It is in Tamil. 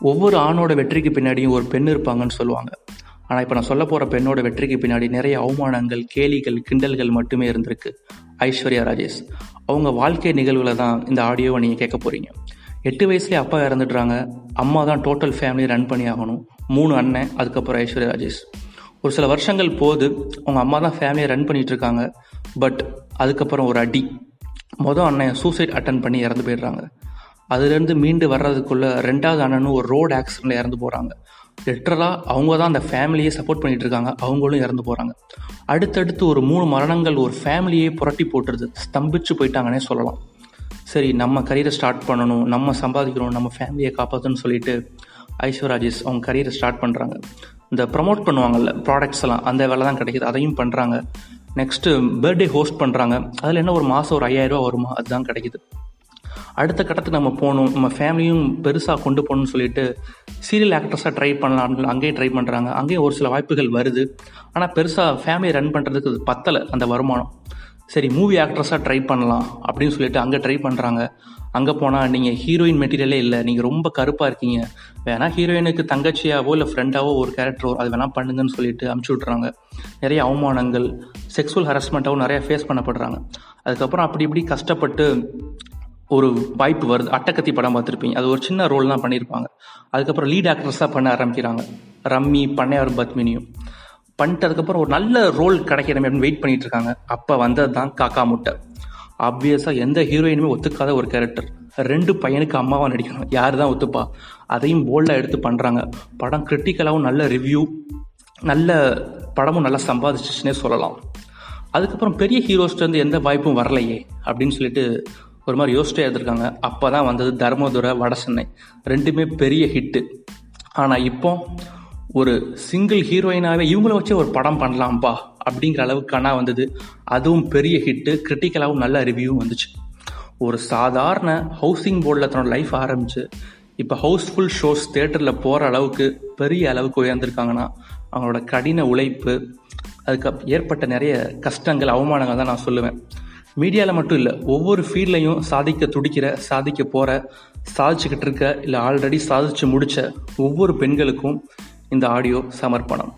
ஒவ்வொரு ஆணோட வெற்றிக்கு பின்னாடியும் ஒரு பெண் இருப்பாங்கன்னு சொல்லுவாங்க. ஆனால் இப்போ நான் சொல்ல போகிற பெண்ணோட வெற்றிக்கு பின்னாடி நிறைய அவமானங்கள் கேலிகள் கிண்டல்கள் மட்டுமே இருந்திருக்கு. ஐஸ்வர்யா ராஜேஷ் அவங்க வாழ்க்கை நிகழ்வுல தான் இந்த ஆடியோவை நீங்கள் கேட்க போகிறீங்க எட்டு வயசுலேயே அப்பா இறந்துடுறாங்க. அம்மா தான் டோட்டல் ஃபேமிலி ரன் பண்ணி ஆகணும். மூணு அண்ணன் அதுக்கப்புறம் ஐஸ்வர்யா ராஜேஷ். ஒரு சில வருஷங்கள் போது அவங்க அம்மா தான் ஃபேமிலியை ரன் பண்ணிகிட்ருக்காங்க இருக்காங்க. பட் அதுக்கப்புறம் ஒரு அடி. மொதல் அண்ணன் சூசைட் அட்டன் பண்ணி இறந்து போயிடுறாங்க. அதுலேருந்து மீண்டு வர்றதுக்குள்ள ரெண்டாவது அண்ணனும் ஒரு ரோடு ஆக்சிடென்ட்ல இறந்து போகிறாங்க லிட்டரலாக அவங்க தான் அந்த ஃபேமிலியை சப்போர்ட் பண்ணிகிட்டு இருக்காங்க. அவங்களும் இறந்து போகிறாங்க அடுத்தடுத்து ஒரு மூணு மரணங்கள் ஒரு ஃபேமிலியே புரட்டி போட்டுருது. ஸ்தம்பிச்சு போயிட்டாங்கன்னே சொல்லலாம். சரி நம்ம கரியரை ஸ்டார்ட் பண்ணணும். நம்ம சம்பாதிக்கணும். நம்ம ஃபேமிலியை காப்பாற்றணும்னு சொல்லிட்டு ஐஸ்வராஜேஷ் அவங்க கரியரை ஸ்டார்ட் பண்ணுறாங்க இந்த ப்ரமோட் பண்ணுவாங்கள்ல ப்ராடக்ட்ஸ் எல்லாம் அந்த வேலை தான் கிடைக்கிது. அதையும் பண்ணுறாங்க நெக்ஸ்ட்டு பர்த்டே ஹோஸ்ட் பண்ணுறாங்க அதில் என்ன ஒரு மாதம் ஒரு ஐயாயிரம் வருமா? அதுதான் கிடைக்கிது. அடுத்த கட்டத்துக்கு நம்ம போகணும். நம்ம ஃபேமிலியும் பெருசாக கொண்டு போகணும்னு சொல்லிட்டு சீரியல் ஆக்ட்ரஸாக ட்ரை பண்ணலான்னு அங்கேயும் ட்ரை பண்ணுறாங்க அங்கேயும் ஒரு சில வாய்ப்புகள் வருது. ஆனால் பெருசாக ஃபேமிலி ரன் பண்ணுறதுக்கு அது பத்தலை அந்த வருமானம். சரி மூவி ஆக்ட்ரஸாக ட்ரை பண்ணலாம் அப்படின்னு சொல்லிட்டு அங்கே ட்ரை பண்ணுறாங்க அங்கே போனால் நீங்கள் ஹீரோயின் மெட்டீரியலே இல்லை. நீங்கள் ரொம்ப கருப்பாக இருக்கீங்க. வேணால் ஹீரோயினுக்கு தங்கச்சியாவோ இல்லை ஃப்ரெண்டாவோ ஒரு கேரக்டரோ அது வேணால் பண்ணுங்கன்னு சொல்லிட்டு அமுச்சு விட்றாங்க நிறைய அவமானங்கள் செக்ஸுவல் ஹரஸ்மெண்ட்டாகவும் நிறையா ஃபேஸ் பண்ணப்படுறாங்க. அதுக்கப்புறம் அப்படி இப்படி கஷ்டப்பட்டு ஒரு வாய்ப்பு வருது. அட்டக்கத்தி படம் பார்த்துருப்பீங்க. அது ஒரு சின்ன ரோல் தான் பண்ணியிருப்பாங்க. அதுக்கப்புறம் லீட் ஆக்ட்ரஸாக பண்ண ஆரம்பிக்கிறாங்க. ரம்மி பண்ணையார் பத்மினியும். பண்ணிட்டு அதுக்கப்புறம் ஒரு நல்ல ரோல் கிடைக்கிறமே அப்படின்னு வெயிட் பண்ணிட்டு இருக்காங்க அப்போ வந்தது தான் காக்கா முட்டை. ஆப்வியஸாக எந்த ஹீரோயினுமே ஒத்துக்காத ஒரு கேரக்டர் ரெண்டு பையனுக்கு அம்மாவாக நடிக்கணும் யார் தான் ஒத்துப்பா? அதையும் போல்டாக எடுத்து பண்ணுறாங்க படம் கிரிட்டிக்கலாகவும் நல்ல ரிவ்யூ நல்ல படமும் நல்லா சம்பாதிச்சிச்சுன்னே சொல்லலாம். அதுக்கப்புறம் பெரிய ஹீரோஸ்ட்டு வந்து எந்த வாய்ப்பும் வரலையே அப்படின்னு சொல்லிட்டு ஒரு மாதிரி யோசிச்சே இருந்திருக்காங்க. அப்போ தான் வந்தது தர்மதுரை வடசென்னை ரெண்டுமே பெரிய ஹிட்டு ஆனால் இப்போ ஒரு சிங்கிள் ஹீரோயினாகவே இவங்கள வச்சு ஒரு படம் பண்ணலாம்ப்பா அப்படிங்கிற அளவுக்கு கனா வந்தது. அதுவும் பெரிய ஹிட்டு கிரிட்டிக்கலாகவும் நல்ல ரிவ்யூவும் வந்துச்சு. ஒரு சாதாரண ஹவுசிங் போர்டில் தன்னோட லைஃப் ஆரம்பிச்சு இப்போ ஹவுஸ்ஃபுல் ஷோஸ் தேட்டரில் போகிற அளவுக்கு பெரிய அளவுக்கு உயர்ந்திருக்காங்கன்னா அவங்களோட கடின உழைப்பு அதுக்கு ஏற்பட்ட நிறைய கஷ்டங்கள் அவமானங்கள் தான் நான் சொல்லுவேன். மீடியாவில் மட்டும் இல்லை ஒவ்வொரு ஃபீல்ட்லையும் சாதிக்க துடிக்கிற சாதிக்க போகிற சாதிச்சுக்கிட்டு இருக்க இல்லை ஆல்ரெடி சாதிச்சு முடித்த ஒவ்வொரு பெண்களுக்கும் இந்த ஆடியோ சமர்ப்பணம்.